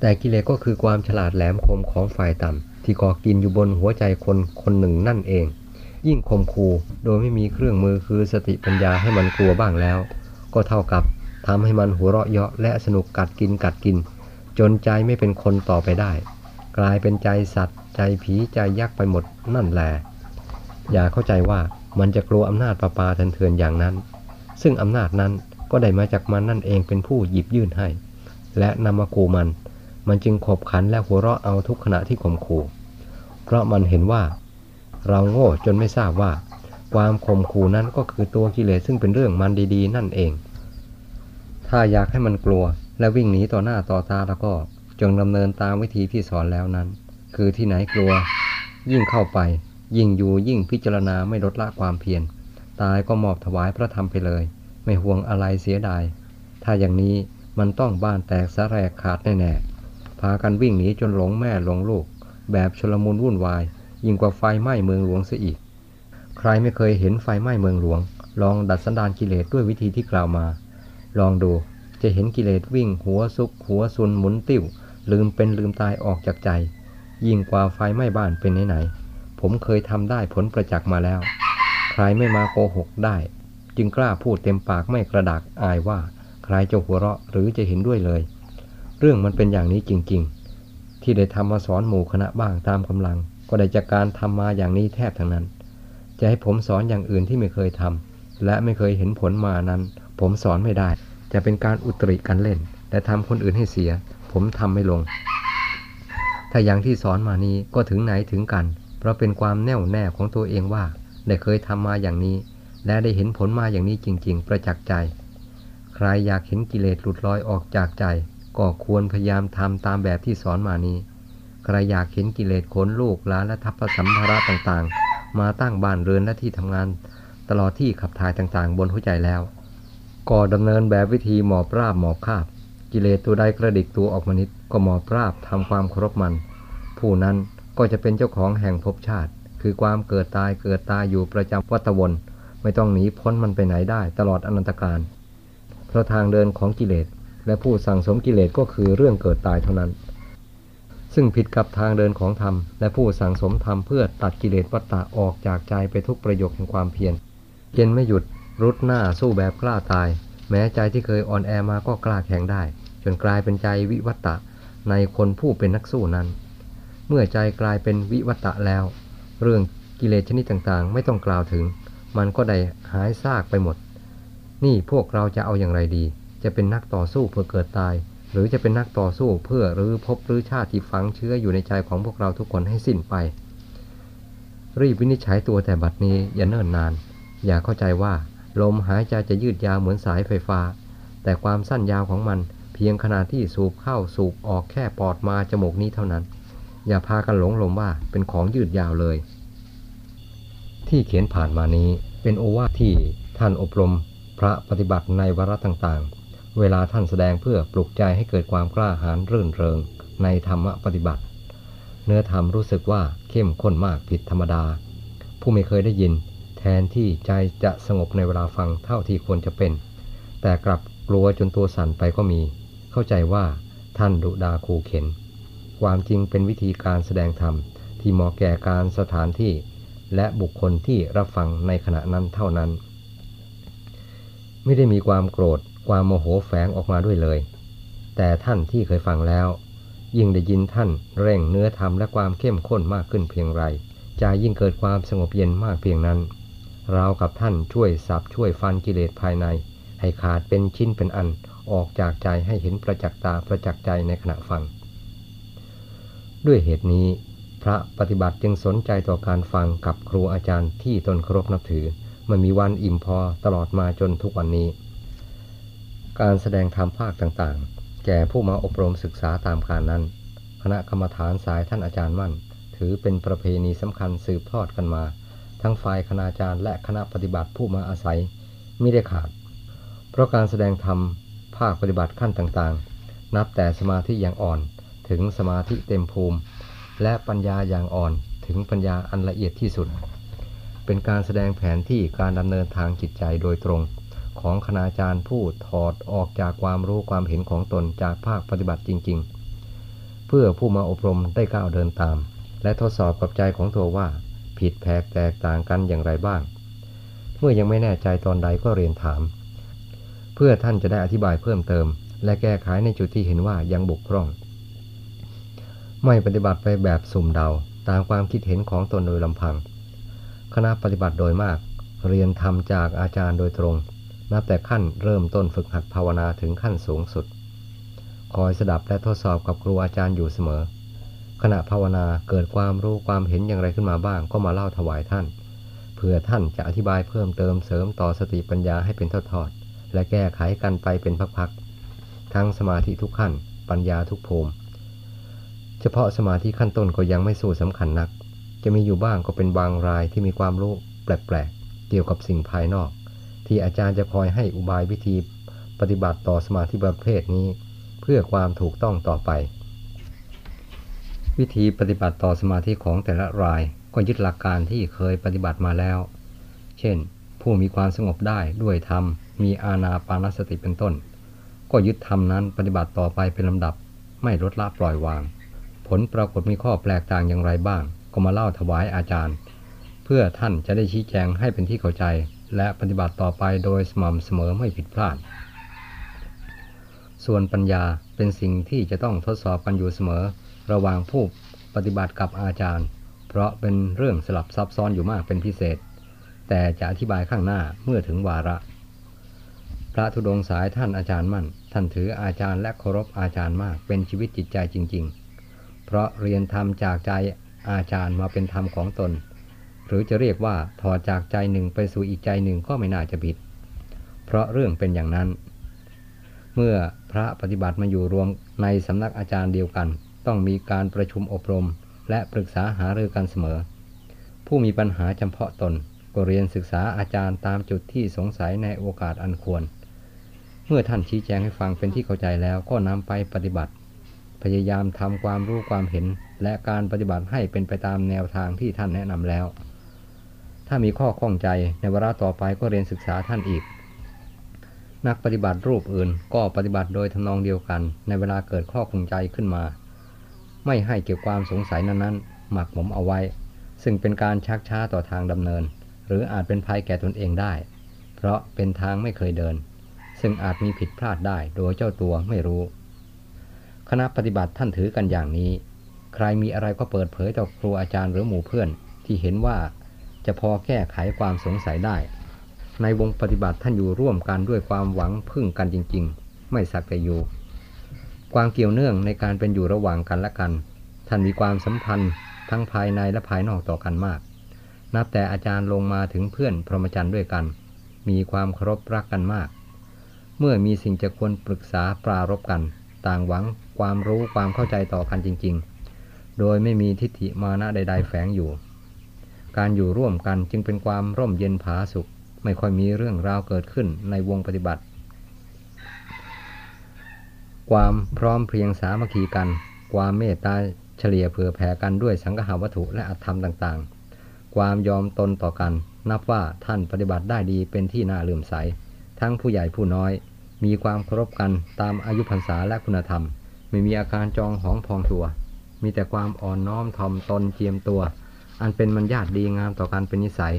แต่กิเลสก็คือความฉลาดแหลมคมของฝ่ายต่ำที่ก่อกินอยู่บนหัวใจคนคนหนึ่งนั่นเอง ยิ่งคมคูโดยไม่มีเครื่องมือคือสติปัญญาให้มันกลัวบ้างแล้ว ก็เท่ากับทำให้มันหัวเราะเยาะและสนุกกัดกินกัดกิน จนใจไม่เป็นคนต่อไปได้ กลายเป็นใจสัตว์ ใจผีใจยักษ์ไปหมดนั่นแหละอย่าเข้าใจว่ามันจะกลัวอำนาจประปาทันเทือนอย่างนั้น ซึ่งอำนาจนั้นก็ได้มาจากมันนั่นเองเป็นผู้หยิบยื่นให้ และนำมาขู่มัน มันจึงขบขันและหัวเราะเอาทุกขณะที่ข่มขู่ เพราะมันเห็นว่า เราโง่จนไม่ทราบว่า ความข่มขู่นั้นก็คือตัวกิเลสซึ่งเป็นเรื่องมันดีๆ นั่นเอง ถ้าอยากให้มันกลัวและวิ่งหนีต่อหน้าต่อตาแล้วก็จงดำเนินตามวิธีที่สอนแล้วนั้น คือที่ไหนกลัว ยิ่งเข้าไป ยิ่งอยู่ยิ่งพิจารณาไม่ลดละความเพียรตายก็มอบถวายพระธรรมไปเลย ไม่ห่วงอะไรเสียดาย ถ้าอย่างนี้มันต้องบ้านแตกสะแรกขาดแน่ๆ พากันวิ่งหนีจนหลงแม่หลงลูก แบบชลมุนวุ่นวาย ยิ่งกว่าไฟไหม้เมืองหลวงเสียอีก ใครไม่เคยเห็นไฟไหม้เมืองหลวง ลองดัดสันดานกิเลสด้วยวิธีที่กล่าวมา ลองดูจะเห็นกิเลสวิ่งหัวซุก หัวซุนหมุนติ้ว ลืมเป็นลืมตายออกจากใจ ยิ่งกว่าไฟไหม้บ้านเป็นไหนๆผมเคยทำได้ผลประจักษ์มาแล้ว ใครไม่มาโกหกได้ จึงกล้าพูดเต็มปากไม่กระดักอายว่า ใครจะหัวเราะหรือจะเห็นด้วยเลย เรื่องมันเป็นอย่างนี้จริง ๆ ที่ได้ทำมาสอนหมู่คณะบ้างตามกำลัง ก็ได้จากการทำมาอย่างนี้แทบทั้งนั้น จะให้ผมสอนอย่างอื่นที่ไม่เคยทำและไม่เคยเห็นผลมานั้น ผมสอนไม่ได้ จะเป็นการอุตริกันเล่น และทำคนอื่นให้เสีย ผมทำไม่ลง ถ้าอย่างที่สอนมานี้ก็ถึงไหนถึงกัน เพราะเป็นความแน่วแน่ของตัวเองว่าได้เคยทำมาอย่างนี้ และได้เห็นผลมาอย่างนี้จริง ๆ ประจักษ์ใจ ใครอยากเห็นกิเลสหลุดลอยออกจากใจ ก็ควรพยายามทำตามแบบที่สอนมานี้ ใครอยากเห็นกิเลสขนลูกหลานและทัพสัมภาระต่างๆ มาตั้งบ้านเรือนและที่ทำงาน ตลอดที่ขับถ่ายต่างๆ บนหัวใจแล้ว ก็ดำเนินแบบวิธีหมอบราบหมอบคาบ กิเลสตัวใดกระดิกตัวออกมานิดก็หมอบราบทำความเคารพมัน ผู้นั้นก็จะเป็นเจ้าของแห่งภพชาติ คือความเกิดตายเกิดตายอยู่ประจำวัฏวนไม่ต้องหนีพ้นมันไปไหนได้ตลอดอนันตการเพราะทางเดินของกิเลส และผู้สั่งสมกิเลสก็คือเรื่องเกิดตายเท่านั้น ซึ่งผิดกับทางเดินของธรรม และผู้สั่งสมธรรมเพื่อตัดกิเลสวัฏฏะออกจากใจไปทุกประโยคแห่งความเพียรเย็นไม่หยุดรุดหน้าสู้แบบกล้าตาย แม้ใจที่เคยอ่อนแอมาก็กล้าแข็งได้ จนกลายเป็นใจวิวัตตะในคนผู้เป็นนักสู้นั้น เมื่อใจกลายเป็นวิวัตตะแล้ว เรื่องกิเลสชนิดต่างๆ ไม่ต้องกล่าวถึง มันก็ได้หายซากไปหมด นี่พวกเราจะเอาอย่างไรดี จะเป็นนักต่อสู้เพื่อเกิดตาย หรือจะเป็นนักต่อสู้เพื่อรื้อภพรื้อชาติที่ฝังเชื้ออยู่ในใจของพวกเราทุกคนให้สิ้นไป รีบวินิจฉัยตัวแต่บัดนี้อย่าเนิ่นนาน อย่าเข้าใจว่า ลมหายใจจะยืดยาวเหมือนสายไฟฟ้า แต่ความสั้นยาวของมันเพียงขนาดที่สูบเข้าสูบออกแค่ปอดมาจมูกนี้เท่านั้น อย่าพากันหลงลมว่าเป็นของยืดยาวเลย ที่เขียนผ่านมานี้เป็นโอวาทที่ท่านอบรมพระปฏิบัติในวาระต่างๆ เวลาท่านแสดงเพื่อปลุกใจให้เกิดความกล้าหาญรื่นเริงในธรรมปฏิบัติ เนื้อธรรมรู้สึกว่าเข้มข้นมากผิดธรรมดา ผู้ไม่เคยได้ยิน แทนที่ใจจะสงบในเวลาฟังเท่าที่ควรจะเป็น แต่กลับกลัวจนตัวสั่นไปก็มี เข้าใจว่าท่านดุดาคูเข็น ความจริงเป็นวิธีการแสดงธรรมที่เหมาะแก่การสถานที่ และบุคคลที่รับฟังในขณะนั้นเท่านั้น ไม่ได้มีความโกรธ ความโมโหแฝงออกมาด้วยเลย แต่ท่านที่เคยฟังแล้ว ยิ่งได้ยินท่านเร่งเนื้อธรรมและความเข้มข้นมากขึ้นเพียงไรใจยิ่งเกิดความสงบเย็นมากเพียงนั้นเรากับท่านช่วยสับช่วยฟันกิเลสภายใน ให้ขาดเป็นชิ้นเป็นอันออกจากใจให้เห็นประจักษ์ตาประจักษ์ใจในขณะฟัง ด้วยเหตุนี้ พระปฏิบัติจึงสนใจต่อการฟังกับครูอาจารย์ที่ตนเคารพนับถือ มันมีวันอิ่มพอตลอดมาจนทุกวันนี้ การแสดงธรรมภาคต่างๆ แก่ผู้มาอบรมศึกษาตามการนั้น คณะกรรมฐานสายท่านอาจารย์มั่น ถือเป็นประเพณีสำคัญสืบทอดกันมา ทั้งฝ่ายคณาจารย์และคณะปฏิบัติผู้มาอาศัยไม่ได้ขาด เพราะการแสดงธรรมภาคปฏิบัติขั้นต่างๆ นับแต่สมาธิอย่างอ่อนถึงสมาธิเต็มภูมิ และปัญญาอย่างอ่อนถึงปัญญาอันละเอียดที่สุด เป็นการแสดงแผนที่การดำเนินทางจิตใจโดยตรง ของคณาจารย์ผู้ถอดออกจากความรู้ความเห็นของตนจากภาคปฏิบัติจริงเพื่อผู้มาอบรมได้ก้าวเดินตาม และทดสอบกับใจของตัวว่า ผิดแผกแตกต่างกันอย่างไรบ้าง เมื่อยังไม่แน่ใจตอนใดก็เรียนถาม เพื่อท่านจะได้อธิบายเพิ่มเติม และแก้ไขในจุดที่เห็นว่ายังบกพร่อง ไม่ปฏิบัติไปแบบสุ่มเดาตามความคิดเห็นของตนโดยลำพัง คณะปฏิบัติโดยมาก เรียนทำจากอาจารย์โดยตรง นับแต่ขั้นเริ่มต้นฝึกหัดภาวนาถึงขั้นสูงสุด คอยสดับและทดสอบกับครูอาจารย์อยู่เสมอ ขณะภาวนาเกิดความรู้ความเห็นอย่างไรขึ้นมาบ้าง ก็มาเล่าถวายท่าน เพื่อท่านจะอธิบายเพิ่มเติมเสริมต่อสติปัญญาให้เป็นทอดๆและแก้ไขกันไปเป็นพักๆ ทั้งสมาธิทุกขั้น ปัญญาทุกภูมิ เฉพาะสมาธิขั้นต้นก็ยังไม่สู้สำคัญนัก จะมีอยู่บ้างก็เป็นบางรายที่มีความรู้แปลกๆ เกี่ยวกับสิ่งภายนอก ที่อาจารย์จะคอยให้อุบายวิธีปฏิบัติต่อสมาธิประเภทนี้ เพื่อความถูกต้องต่อไป วิธีปฏิบัติต่อสมาธิของแต่ละรายก็ยึดหลักการที่เคยปฏิบัติมาแล้ว เช่น ผู้มีความสงบได้ด้วยธรรม มีอาณาปานสติเป็นต้น ก็ยึดธรรมนั้นปฏิบัติต่อไปเป็นลำดับ ไม่ลดละปล่อยวาง ผลปรากฏมีข้อแปลกต่างอย่างไรบ้าง ก็มาเล่าถวายอาจารย์ เพื่อท่านจะได้ชี้แจงให้เป็นที่เข้าใจ และปฏิบัติต่อไปโดยสม่ำเสมอไม่ผิดพลาด ส่วนปัญญาเป็นสิ่งที่จะต้องทดสอบกันอยู่เสมอ ระหว่างผู้ปฏิบัติกับอาจารย์ เพราะเป็นเรื่องสลับซับซ้อนอยู่มากเป็นพิเศษ แต่จะอธิบายข้างหน้าเมื่อถึงวาระ พระธุดงค์สายท่านอาจารย์มั่น ท่านถืออาจารย์และเคารพอาจารย์มากเป็นชีวิตจิตใจจริง ๆ เพราะเรียนธรรมจากใจอาจารย์มาเป็นธรรมของตน หรือจะเรียกว่าถอดจากใจหนึ่งไปสู่อีกใจหนึ่งก็ไม่น่าจะผิด เพราะเรื่องเป็นอย่างนั้น เมื่อพระปฏิบัติมาอยู่รวมในสำนักอาจารย์เดียวกัน ต้องมีการประชุมอบรม และปรึกษาหารือกันเสมอ ผู้มีปัญหาจำเพาะตนก็เรียนศึกษาอาจารย์ตามจุดที่สงสัยในโอกาสอันควร เมื่อท่านชี้แจงให้ฟังเป็นที่เข้าใจแล้วก็นำไปปฏิบัติ พยายามทำความรู้ความเห็น และการปฏิบัติให้เป็นไปตามแนวทางที่ท่านแนะนำแล้ว ถ้ามีข้อข้องใจในเวลาต่อไปก็เรียนศึกษาท่านอีก นักปฏิบัติรูปอื่นก็ปฏิบัติโดยทำนองเดียวกัน ในเวลาเกิดข้อข้องใจขึ้นมา ไม่ให้เกี่ยวความสงสัยนั้นๆ หมักหมมเอาไว้ ซึ่งเป็นการชักช้าต่อทางดำเนิน หรืออาจเป็นภัยแก่ตนเองได้ เพราะเป็นทางไม่เคยเดิน ซึ่งอาจมีผิดพลาดได้โดยเจ้าตัวไม่รู้ คณะปฏิบัติท่านถือกันอย่างนี้ ใครมีอะไรก็เปิดเผยต่อครูอาจารย์หรือหมู่เพื่อนที่เห็นว่า จะพอแก้ไขความสงสัยได้ ในวงปฏิบัติท่านอยู่ร่วมกันด้วยความหวังพึ่งกันจริง ๆ ไม่สักแต่อยู่ความเกี่ยวเนื่องในการเป็นอยู่ระหว่างกันและกัน ท่านมีความสัมพันธ์ทั้งภายในและภายนอกต่อกันมาก นับแต่อาจารย์ลงมาถึงเพื่อนพรหมจรรย์ด้วยกัน มีความเคารพรักกันมาก เมื่อมีสิ่งจะควรปรึกษาปรารบกัน ต่างหวังความรู้ความเข้าใจต่อกันจริง ๆ โดยไม่มีทิฏฐิมานะใด ๆ แฝงอยู่ การอยู่ร่วมกันจึงเป็นความร่มเย็นผาสุข ไม่ค่อยมีเรื่องราวเกิดขึ้นในวงปฏิบัติ ความพร้อมเพรียงสามัคคีกัน ความเมตตาเฉลี่ยเผื่อแผ่กันด้วยสังหาวัตถุและอัตธรรมต่างๆ ความยอมตนต่อกัน นับว่าท่านปฏิบัติได้ดีเป็นที่น่าเลื่อมใส ทั้งผู้ใหญ่ผู้น้อย มีความเคารพกันตามอายุพรรษาและคุณธรรม ไม่มีอาการจองหองพองตัว มีแต่ความอ่อนน้อมถ่อมตนเจียมตัว อันเป็นมันญาติดีงามต่อกันเป็นนิสัย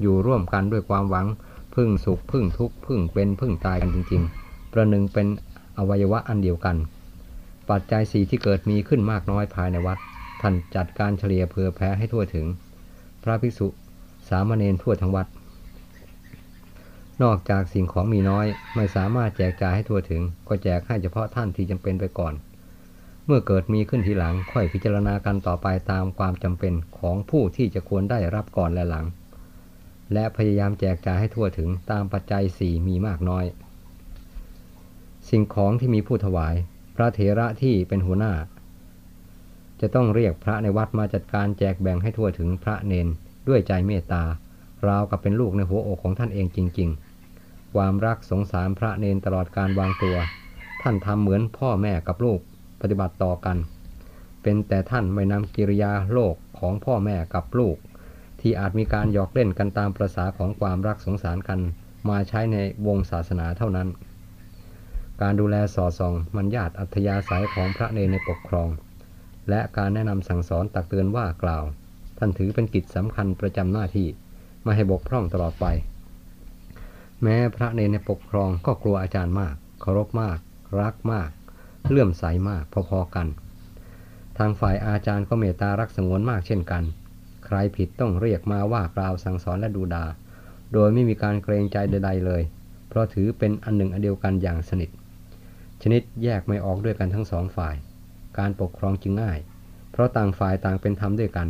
อยู่ร่วมกันด้วยความหวัง พึ่งสุข พึ่งทุกข์ พึ่งเป็นพึ่งตายกันจริง ๆ ประหนึ่งเป็นอวัยวะอันเดียวกัน ปัจจัยสีที่เกิดมีขึ้นมากน้อยภายในวัด ท่านจัดการเฉลี่ยเผื่อแผ่ให้ทั่วถึง พระภิกษุ สามเณรทั่วทั้งวัด นอกจากสิ่งของมีน้อยไม่สามารถแจกจ่ายให้ทั่วถึง ก็แจกให้เฉพาะท่านที่จำเป็นไปก่อน เมื่อเกิดมีขึ้นทีหลังค่อยพิจารณากันต่อไปตามความจำเป็นของผู้ที่จะควรได้รับก่อนและหลัง และพยายามแจกจ่ายให้ทั่วถึงตามปัจจัยสี่มีมากน้อย สิ่งของที่มีผู้ถวาย พระเถระที่เป็นหัวหน้า จะต้องเรียกพระในวัดมาจัดการแจกแบ่งให้ทั่วถึงพระเนนด้วยใจเมตตาราวกับเป็นลูกในหัวอกของท่านเองจริง ๆ ความรักสงสารพระเนนตลอดการวางตัว ท่านทำเหมือนพ่อแม่กับลูก ปฏิบัติต่อกัน เป็นแต่ท่านไม่นำกิริยาโลกของพ่อแม่กับลูก ที่อาจมีการหยอกเล่นกันตามประษาของความรักสงสารกัน มาใช้ในวงศาสนาเท่านั้น การดูแลสอดส่องมันญาติอัธยาศัยของพระเนรในปกครอง และการแนะนำสั่งสอนตักเตือนว่ากล่าว ท่านถือเป็นกิจสำคัญประจำหน้าที่ไม่ให้บกพร่องตลอดไป แม้พระเนรในปกครองก็กลัวอาจารย์มากเคารพมาก รักมาก เลื่อมใสมากพอๆกัน ทางฝ่ายอาจารย์ก็เมตตารักสงวนมากเช่นกัน ใครผิดต้องเรียกมาว่ากล่าวสั่งสอนและดูดา โดยไม่มีการเกรงใจใด ๆ เลย เพราะถือเป็นอันหนึ่งอันเดียวกันอย่างสนิท ชนิดแยกไม่ออกด้วยกันทั้งสองฝ่าย การปกครองจึงง่าย เพราะต่างฝ่ายต่างเป็นธรรมด้วยกัน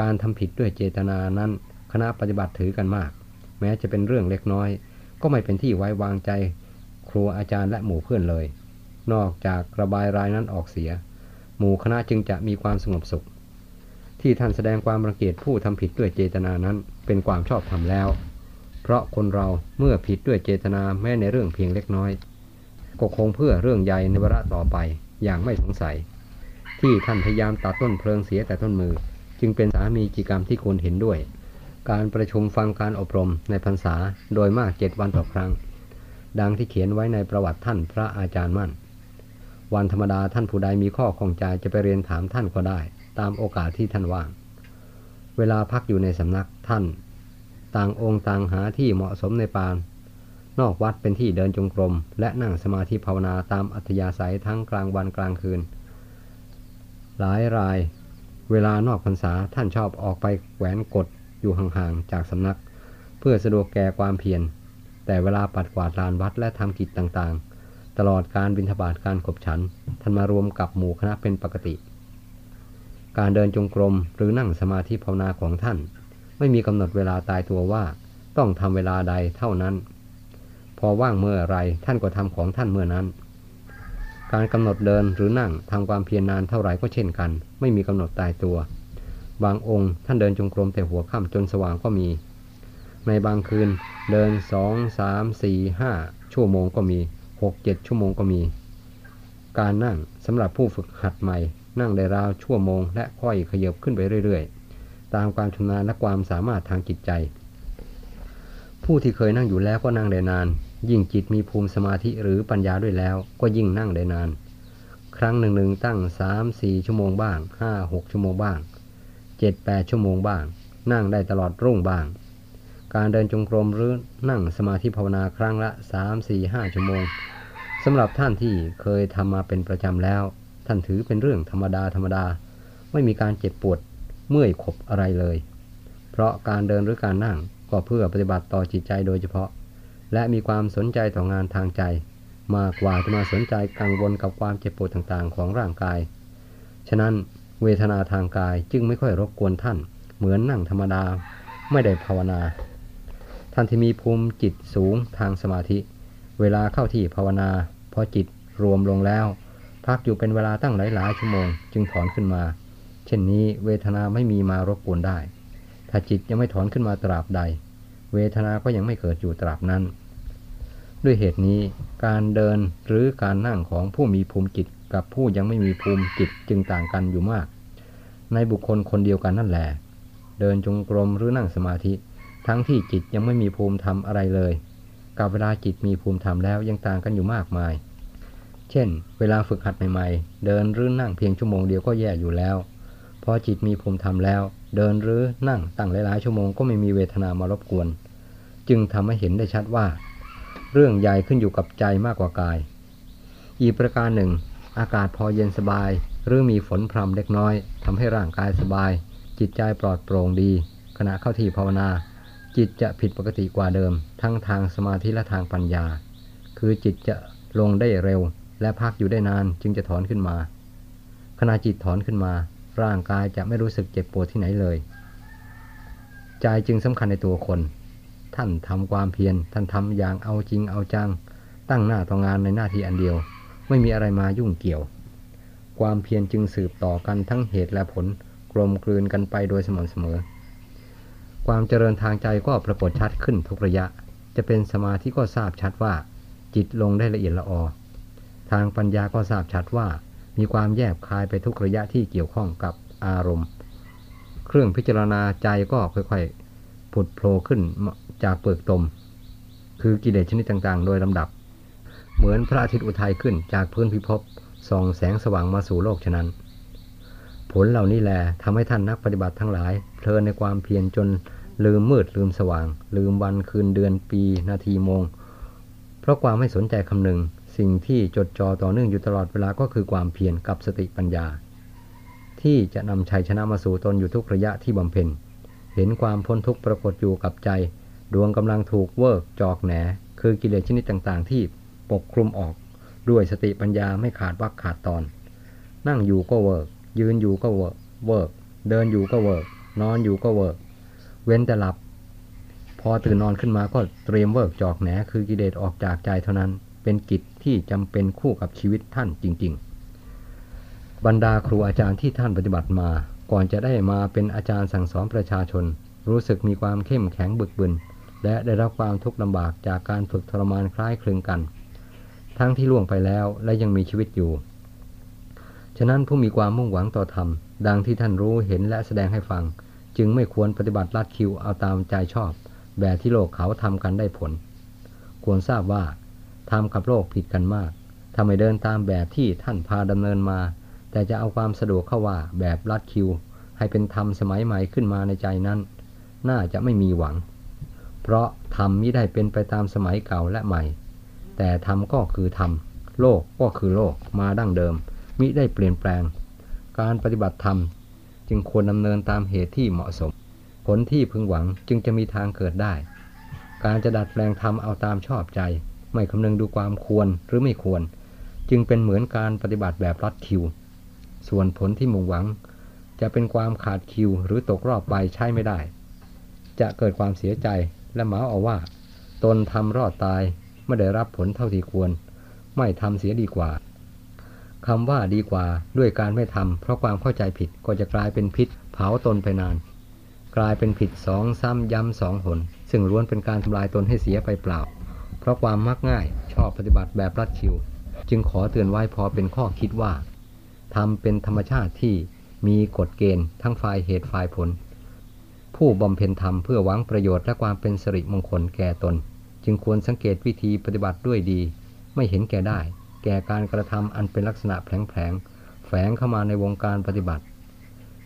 การทำผิดด้วยเจตนานั้นคณะปฏิบัติถือกันมาก แม้จะเป็นเรื่องเล็กน้อย ก็ไม่เป็นที่ไว้วางใจ ครูอาจารย์และหมู่เพื่อนเลย นอกจากระบายรายนั้นออกเสีย หมู่คณะจึงจะมีความสงบสุข ที่ท่านแสดงความรังเกียจผู้ทำผิดด้วยเจตนานั้นเป็นความชอบธรรมแล้ว เพราะคนเราเมื่อผิดด้วยเจตนาแม้ในเรื่องเพียงเล็กน้อย ก็คงเพื่อเรื่องใหญ่ในวาระต่อไปอย่างไม่สงสัย ที่ท่านพยายามตัดต้นเพลิงเสียแต่ต้นมือ จึงเป็นสามีจิกรรมที่ควรเห็นด้วย การประชุมฟังการอบรมในพรรษาโดยมากเจ็ดวันต่อครั้งดังที่เขียนไว้ในประวัติท่านพระอาจารย์มั่น วันธรรมดาท่านผู้ใดมีข้อข้องใจจะไปเรียนถามท่านก็ได้ ตามโอกาสที่ท่านว่าง เวลาพักอยู่ในสำนักท่าน ต่างองค์ต่างหาที่เหมาะสมในปาน นอกวัดเป็นที่เดินจงกรม และนั่งสมาธิภาวนาตามอัธยาศัยทั้งกลางวันกลางคืน หลายราย เวลานอกพรรษาท่านชอบออกไปแหวนกดอยู่ห่างๆจากสำนัก เพื่อสะดวกแก่ความเพียรแต่เวลาปัดกวาดลานวัดและทำกิจต่างๆ ลอดการบิณฑบาตการขบฉันท่านมารวมกับหมู่คณะเป็นปกติ การเดินจงกรมหรือนั่งสมาธิภาวนาของท่าน ไม่มีกำหนดเวลาตายตัวว่าต้องทำเวลาใดเท่านั้น พอว่างเมื่อไรท่านก็ทำของท่านเมื่อนั้น การกำหนดเดินหรือนั่งทำความเพียรนานเท่าไหร่ก็เช่นกัน ไม่มีกำหนดตายตัว บางองค์ท่านเดินจงกรมแต่หัวค่ำจนสว่างก็มี ในบางคืนเดินสองสามสี่ห้าชั่วโมงก็มี หกเจ็ดชั่วโมงก็มี การนั่งสำหรับผู้ฝึกหัดใหม่ นั่งได้ราวชั่วโมง และค่อยขยับขึ้นไปเรื่อยๆ ตามความชำนาญและความสามารถทางจิตใจ ผู้ที่เคยนั่งอยู่แล้วก็นั่งได้นาน ยิ่งจิตมีภูมิสมาธิหรือปัญญาด้วยแล้ว ก็ยิ่งนั่งได้นาน ครั้งหนึ่งหนึ่งตั้งสามสี่ชั่วโมงบ้างห้าหกชั่วโมงบ้างเจ็ดแปดชั่วโมงบ้าง นั่งได้ตลอดรุ่งบ้างการเดินจงกรมหรือนั่งสมาธิภาวนาครั้งละสามสี่ห้าชั่วโมง สำหรับท่านที่เคยทำมาเป็นประจำแล้ว ท่านถือเป็นเรื่องธรรมดาธรรมดา ไม่มีการเจ็บปวดเมื่อยขบอะไรเลย เพราะการเดินหรือการนั่งก็เพื่อปฏิบัติต่อจิตใจโดยเฉพาะ และมีความสนใจต่องานทางใจ มากกว่าจะมาสนใจกังวลกับความเจ็บปวดต่างๆ ของร่างกาย ฉะนั้นเวทนาทางกายจึงไม่ค่อยรบกวนท่าน เหมือนนั่งธรรมดาไม่ได้ภาวนา ท่านที่มีภูมิจิตสูงทางสมาธิ เวลาเข้าที่ภาวนา พอจิตรวมลงแล้ว พักอยู่เป็นเวลาตั้งหลายๆ ชั่วโมง จึงถอนขึ้นมา เช่นนี้เวทนาไม่มีมารบกวนได้ ถ้าจิตยังไม่ถอนขึ้นมาตราบใด เวทนาก็ยังไม่เกิดอยู่ตราบนั้น ด้วยเหตุนี้การเดินหรือการนั่งของผู้มีภูมิจิตกับผู้ยังไม่มีภูมิจิตจึงต่างกันอยู่มาก ในบุคคลคนเดียวกันนั่นแหละเดินจงกรมหรือนั่งสมาธิ ทั้งที่จิตยังไม่มีภูมิธรรมอะไรเลย กับเวลาจิตมีภูมิธรรมแล้วยังต่างกันอยู่มากมาย เช่น เวลาฝึกหัดใหม่ๆ เดินหรือนั่งเพียงชั่วโมงเดียวก็แย่อยู่แล้ว พอจิตมีภูมิธรรมแล้ว เดินหรือนั่งตั้งหลายๆชั่วโมงก็ไม่มีเวทนามารบกวน จึงทำให้เห็นได้ชัดว่า เรื่องใหญ่ขึ้นอยู่กับใจมากกว่ากาย อีกประการหนึ่ง อากาศพอเย็นสบาย หรือมีฝนพรำเล็กน้อยทำให้ร่างกายสบาย จิตใจปลอดโปร่งดี ขณะเข้าที่ภาวนา จิตจะผิดปกติกว่าเดิม ทั้งทางสมาธิและทางปัญญา คือจิตจะลงได้เร็ว และพักอยู่ได้นานจึงจะถอนขึ้นมา ขณะจิตถอนขึ้นมา ร่างกายจะไม่รู้สึกเจ็บปวดที่ไหนเลย ใจจึงสำคัญในตัวคน ท่านทำความเพียรท่านทำอย่างเอาจริงเอาจัง ตั้งหน้าต่องานในหน้าที่อันเดียว ไม่มีอะไรมายุ่งเกี่ยว ความเพียรจึงสืบต่อกันทั้งเหตุและผลกลมกลืนกันไปโดยสม่ำเสมอ ความเจริญทางใจก็ปรากฏชัดขึ้นทุกระยะ จะเป็นสมาธิก็ทราบชัดว่า จิตลงได้ละเอียดละออ ทางปัญญาก็ทราบชัดว่า มีความแยบคายไปทุกระยะที่เกี่ยวข้องกับอารมณ์ เครื่องพิจารณาใจก็ค่อยๆผุดโผล่ขึ้นจากเปลือกตม คือกิเลสชนิดต่างๆ โดยลำดับ เหมือนพระอาทิตย์อุทัยขึ้นจากพื้นพิภพส่องแสงสว่างมาสู่โลกฉะนั้น ผลเหล่านี้แลทำให้ท่านนักปฏิบัติทั้งหลาย เพลินในความเพียรจนลืมมืดลืมสว่าง ลืมวันคืนเดือนปีนาทีโมง เพราะความไม่สนใจคำหนึ่ง สิ่งที่จดจ่อต่อเนื่องอยู่ตลอดเวลาก็คือความเพียรกับสติปัญญา ที่จะนำชัยชนะมาสู่ตนอยู่ทุกระยะที่บำเพ็ญเห็นความพ้นทุกข์ปรากฏอยู่กับใจ ดวงกำลังถูกเวิกจอกแหนคือกิเลสชนิดต่างๆ ที่ปกคลุมออก ด้วยสติปัญญาไม่ขาดวรรคขาดตอน นั่งอยู่ก็เวิร์กยืนอยู่ก็เวิร์กเวิร์กเดินอยู่ก็เวิร์ก นอนอยู่ก็เวิร์กเว้นแต่หลับ พอตื่นนอนขึ้นมาก็เตรียมเวิร์กจอกแหนคือกิเลสออกจากใจเท่านั้น เป็นกิจที่จำเป็นคู่กับชีวิตท่านจริง ๆ บรรดาครูอาจารย์ที่ท่านปฏิบัติมา ก่อนจะได้มาเป็นอาจารย์สั่งสอนประชาชน รู้สึกมีความเข้มแข็งบึกบึนและได้รับความทุกข์ลำบากจากการฝึกทรมานคล้ายคลึงกัน ทั้งที่ล่วงไปแล้วและยังมีชีวิตอยู่ ฉะนั้นผู้มีความมุ่งหวังต่อธรรม ดังที่ท่านรู้เห็นและแสดงให้ฟัง จึงไม่ควรปฏิบัติลัดคิวเอาตามใจชอบ แบบที่โลกเขาทำกันได้ผล ควรทราบว่าทำกับโลกผิดกันมากทำไมเดินตามแบบที่ท่านพาดำเนินมา แต่จะเอาความสะดวกเข้าว่าแบบลัดคิว ให้เป็นธรรมสมัยใหม่ขึ้นมาในใจนั้น น่าจะไม่มีหวัง เพราะธรรมมิได้เป็นไปตามสมัยเก่าและใหม่ แต่ธรรมก็คือธรรม โลกก็คือโลกมาดั้งเดิม มิได้เปลี่ยนแปลง การปฏิบัติธรรม จึงควรดำเนินตามเหตุที่เหมาะสม ผลที่พึงหวังจึงจะมีทางเกิดได้ การจะดัดแปลงธรรมเอาตามชอบใจ ไม่คำนึงดูความควรหรือไม่ควร จึงเป็นเหมือนการปฏิบัติแบบรัดคิว ส่วนผลที่มุ่งหวัง จะเป็นความขาดคิวหรือตกรอบไปใช้ไม่ได้ จะเกิดความเสียใจและหมาเอาว่า ตนทำรอดตายไม่ได้รับผลเท่าที่ควร ไม่ทำเสียดีกว่า คำว่าดีกว่าด้วยการไม่ทำเพราะความเข้าใจผิดก็จะกลายเป็นพิษ เผาตนไปนาน กลายเป็นผิดสองซ้ำย้ำสองหน ซึ่งล้วนเป็นการทำลายตนให้เสียไปเปล่า เพราะความมักง่ายชอบปฏิบัติแบบรัดคิว จึงขอเตือนไว้พอเป็นข้อคิดว่าทำเป็นธรรมชาติที่มีกฎเกณฑ์ทั้งฝ่ายเหตุฝ่ายผล ผู้บำเพ็ญธรรมเพื่อหวังประโยชน์และความเป็นสิริมงคลแก่ตน จึงควรสังเกตวิธีปฏิบัติด้วยดี ไม่เห็นแก่ได้ แก่การกระทำอันเป็นลักษณะแผลงๆแฝงเข้ามาในวงการปฏิบัติ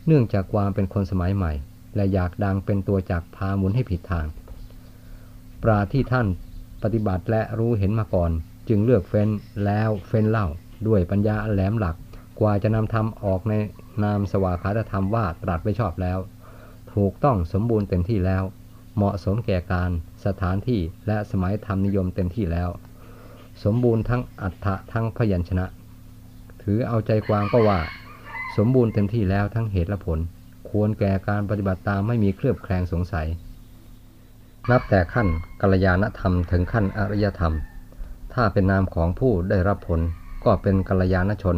เนื่องจากความเป็นคนสมัยใหม่ และอยากดังเป็นตัวจักพาหมุนให้ผิดทาง ปราที่ท่านปฏิบัติและรู้เห็นมาก่อน จึงเลือกเฟ้นแล้วเฟ้นเล่า ด้วยปัญญาแหลมหลักกว่าจะนำธรรมออกในนามสวากขาธรรมว่าตรัสไว้ชอบแล้ว ถูกต้องสมบูรณ์เต็มที่แล้ว เหมาะสมแก่การสถานที่และสมัยธรรมนิยมเต็มที่แล้ว สมบูรณ์ทั้งอัฏฐะทั้งพยัญชนะ ถือเอาใจความก็ว่า สมบูรณ์เต็มที่แล้วทั้งเหตุและผล ควรแก่การปฏิบัติตามไม่มีเครือบแคลงสงสัย นับแต่ขั้นกัลยาณธรรมถึงขั้นอริยธรรม ถ้าเป็นนามของผู้ได้รับผลก็เป็นกัลยาณชน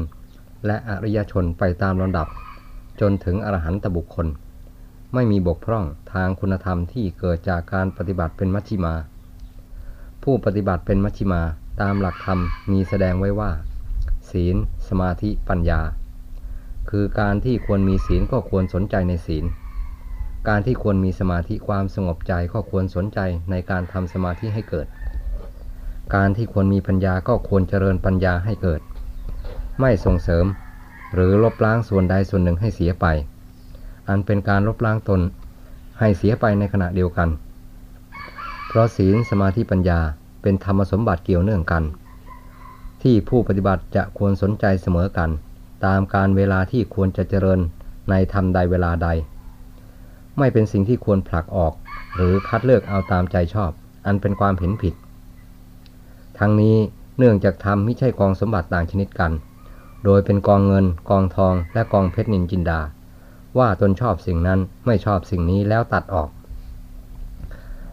และอริยชนไปตามลำดับ จนถึงอรหันตบุคคล ไม่มีบกพร่องทางคุณธรรมที่เกิดจากการปฏิบัติเป็นมัชฌิมา ผู้ปฏิบัติเป็นมัชฌิมา ตามหลักธรรมมีแสดงไว้ว่า ศีล สมาธิปัญญา คือการที่ควรมีศีลก็ควรสนใจในศีล การที่ควรมีสมาธิความสงบใจก็ควรสนใจในการทำสมาธิให้เกิด การที่ควรมีปัญญาก็ควรเจริญปัญญาให้เกิด ไม่ส่งเสริม หรือลบล้างส่วนใดส่วนหนึ่งให้เสียไป อันเป็นการลบล้างตนให้เสียไปในขณะเดียวกัน เพราะศีลสมาธิปัญญา เป็นธรรมสมบัติเกี่ยวเนื่องกัน ที่ผู้ปฏิบัติจะควรสนใจเสมอกัน ตามการเวลาที่ควรจะเจริญในธรรมใดเวลาใด ไม่เป็นสิ่งที่ควรผลักออก หรือคัดเลือกเอาตามใจชอบ อันเป็นความเห็นผิด ทั้งนี้เนื่องจากธรรมไม่ใช่กองสมบัติต่างชนิดกัน โดยเป็นกองเงิน กองทอง และกองเพชรนินจินดา ว่าตนชอบสิ่งนั้นไม่ชอบสิ่งนี้แล้วตัดออก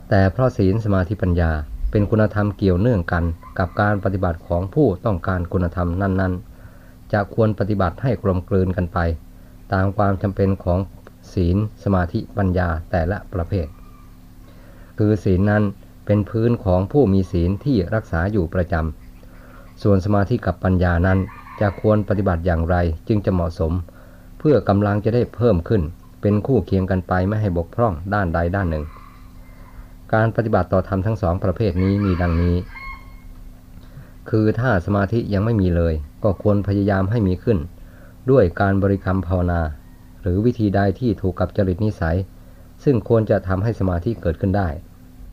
แต่เพราะศีลสมาธิปัญญา เป็นคุณธรรมเกี่ยวเนื่องกัน กับการปฏิบัติของผู้ต้องการคุณธรรมนั้น ๆ จะควรปฏิบัติให้กลมกลืนกันไป ตามความจำเป็นของศีลสมาธิปัญญาแต่ละประเภท คือศีลนั้นเป็นพื้นของผู้มีศีลที่รักษาอยู่ประจำส่วนสมาธิกับปัญญานั้นจะควรปฏิบัติอย่างไรจึงจะเหมาะสม เพื่อกำลังจะได้เพิ่มขึ้น เป็นคู่เคียงกันไปไม่ให้บกพร่องด้านใดด้านหนึ่ง การปฏิบัติต่อธรรมทั้งสองประเภทนี้มีดังนี้ คือถ้าสมาธิยังไม่มีเลย ก็ควรพยายามให้มีขึ้น ด้วยการบริกรรมภาวนา หรือวิธีใดที่ถูกกับจริตนิสัย ซึ่งควรจะทำให้สมาธิเกิดขึ้นได้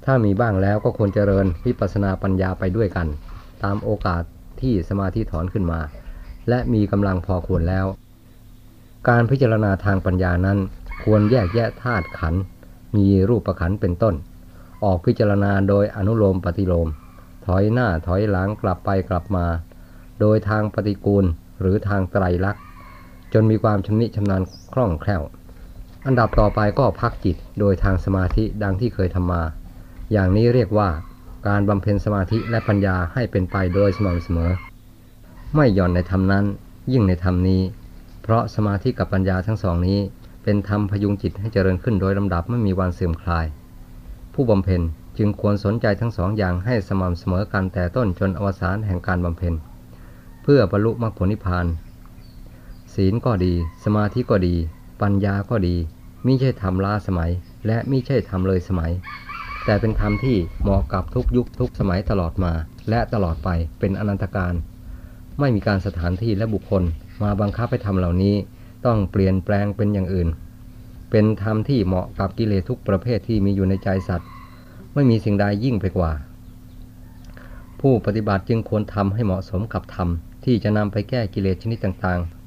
ถ้ามีบ้างแล้วก็ควรเจริญวิปัสสนาปัญญาไปด้วยกัน ตามโอกาสที่สมาธิถอนขึ้นมา และมีกำลังพอควรแล้ว การพิจารณาทางปัญญานั้นควรแยกแยะธาตุขัน มีรูปประขันเป็นต้น ออกพิจารณาโดยอนุโลมปฏิโลม ถอยหน้าถอยหลังกลับไปกลับมา โดยทางปฏิกูลหรือทางไตรลักษณ์จนมีความชำนิชำนาญคล่องแคล่ว อันดับต่อไปก็พักจิตโดยทางสมาธิดังที่เคยทำมา อย่างนี้เรียกว่าการบำเพ็ญสมาธิและปัญญาให้เป็นไปโดยสม่ำเสมอ ไม่หย่อนในธรรมนั้น ยิ่งในธรรมนี้ เพราะสมาธิกับปัญญาทั้งสองนี้ เป็นธรรมพยุงจิตให้เจริญขึ้นโดยลำดับไม่มีวันเสื่อมคลาย ผู้บำเพ็ญจึงควรสนใจทั้งสองอย่างให้สม่ำเสมอกันแต่ต้นจนอวสานแห่งการบำเพ็ญ เพื่อบรรลุมรรคผลนิพพาน ศีลก็ดี สมาธิก็ดี ปัญญาก็ดีมิใช่ทำล้าสมัย และมิใช่ทำเลยสมัย แต่เป็นธรรมที่เหมาะกับทุกยุคทุกสมัยตลอดมา และตลอดไปเป็นอนันตการ ไม่มีการสถานที่และบุคคลมาบังคับให้ทำเหล่านี้ ต้องเปลี่ยนแปลงเป็นอย่างอื่น เป็นธรรมที่เหมาะกับกิเลสทุกประเภทที่มีอยู่ในใจสัตว์ ไม่มีสิ่งใดยิ่งไปกว่า ผู้ปฏิบัติจึงควรทำให้เหมาะสมกับธรรมที่จะนำไปแก้กิเลสชนิดต่างๆ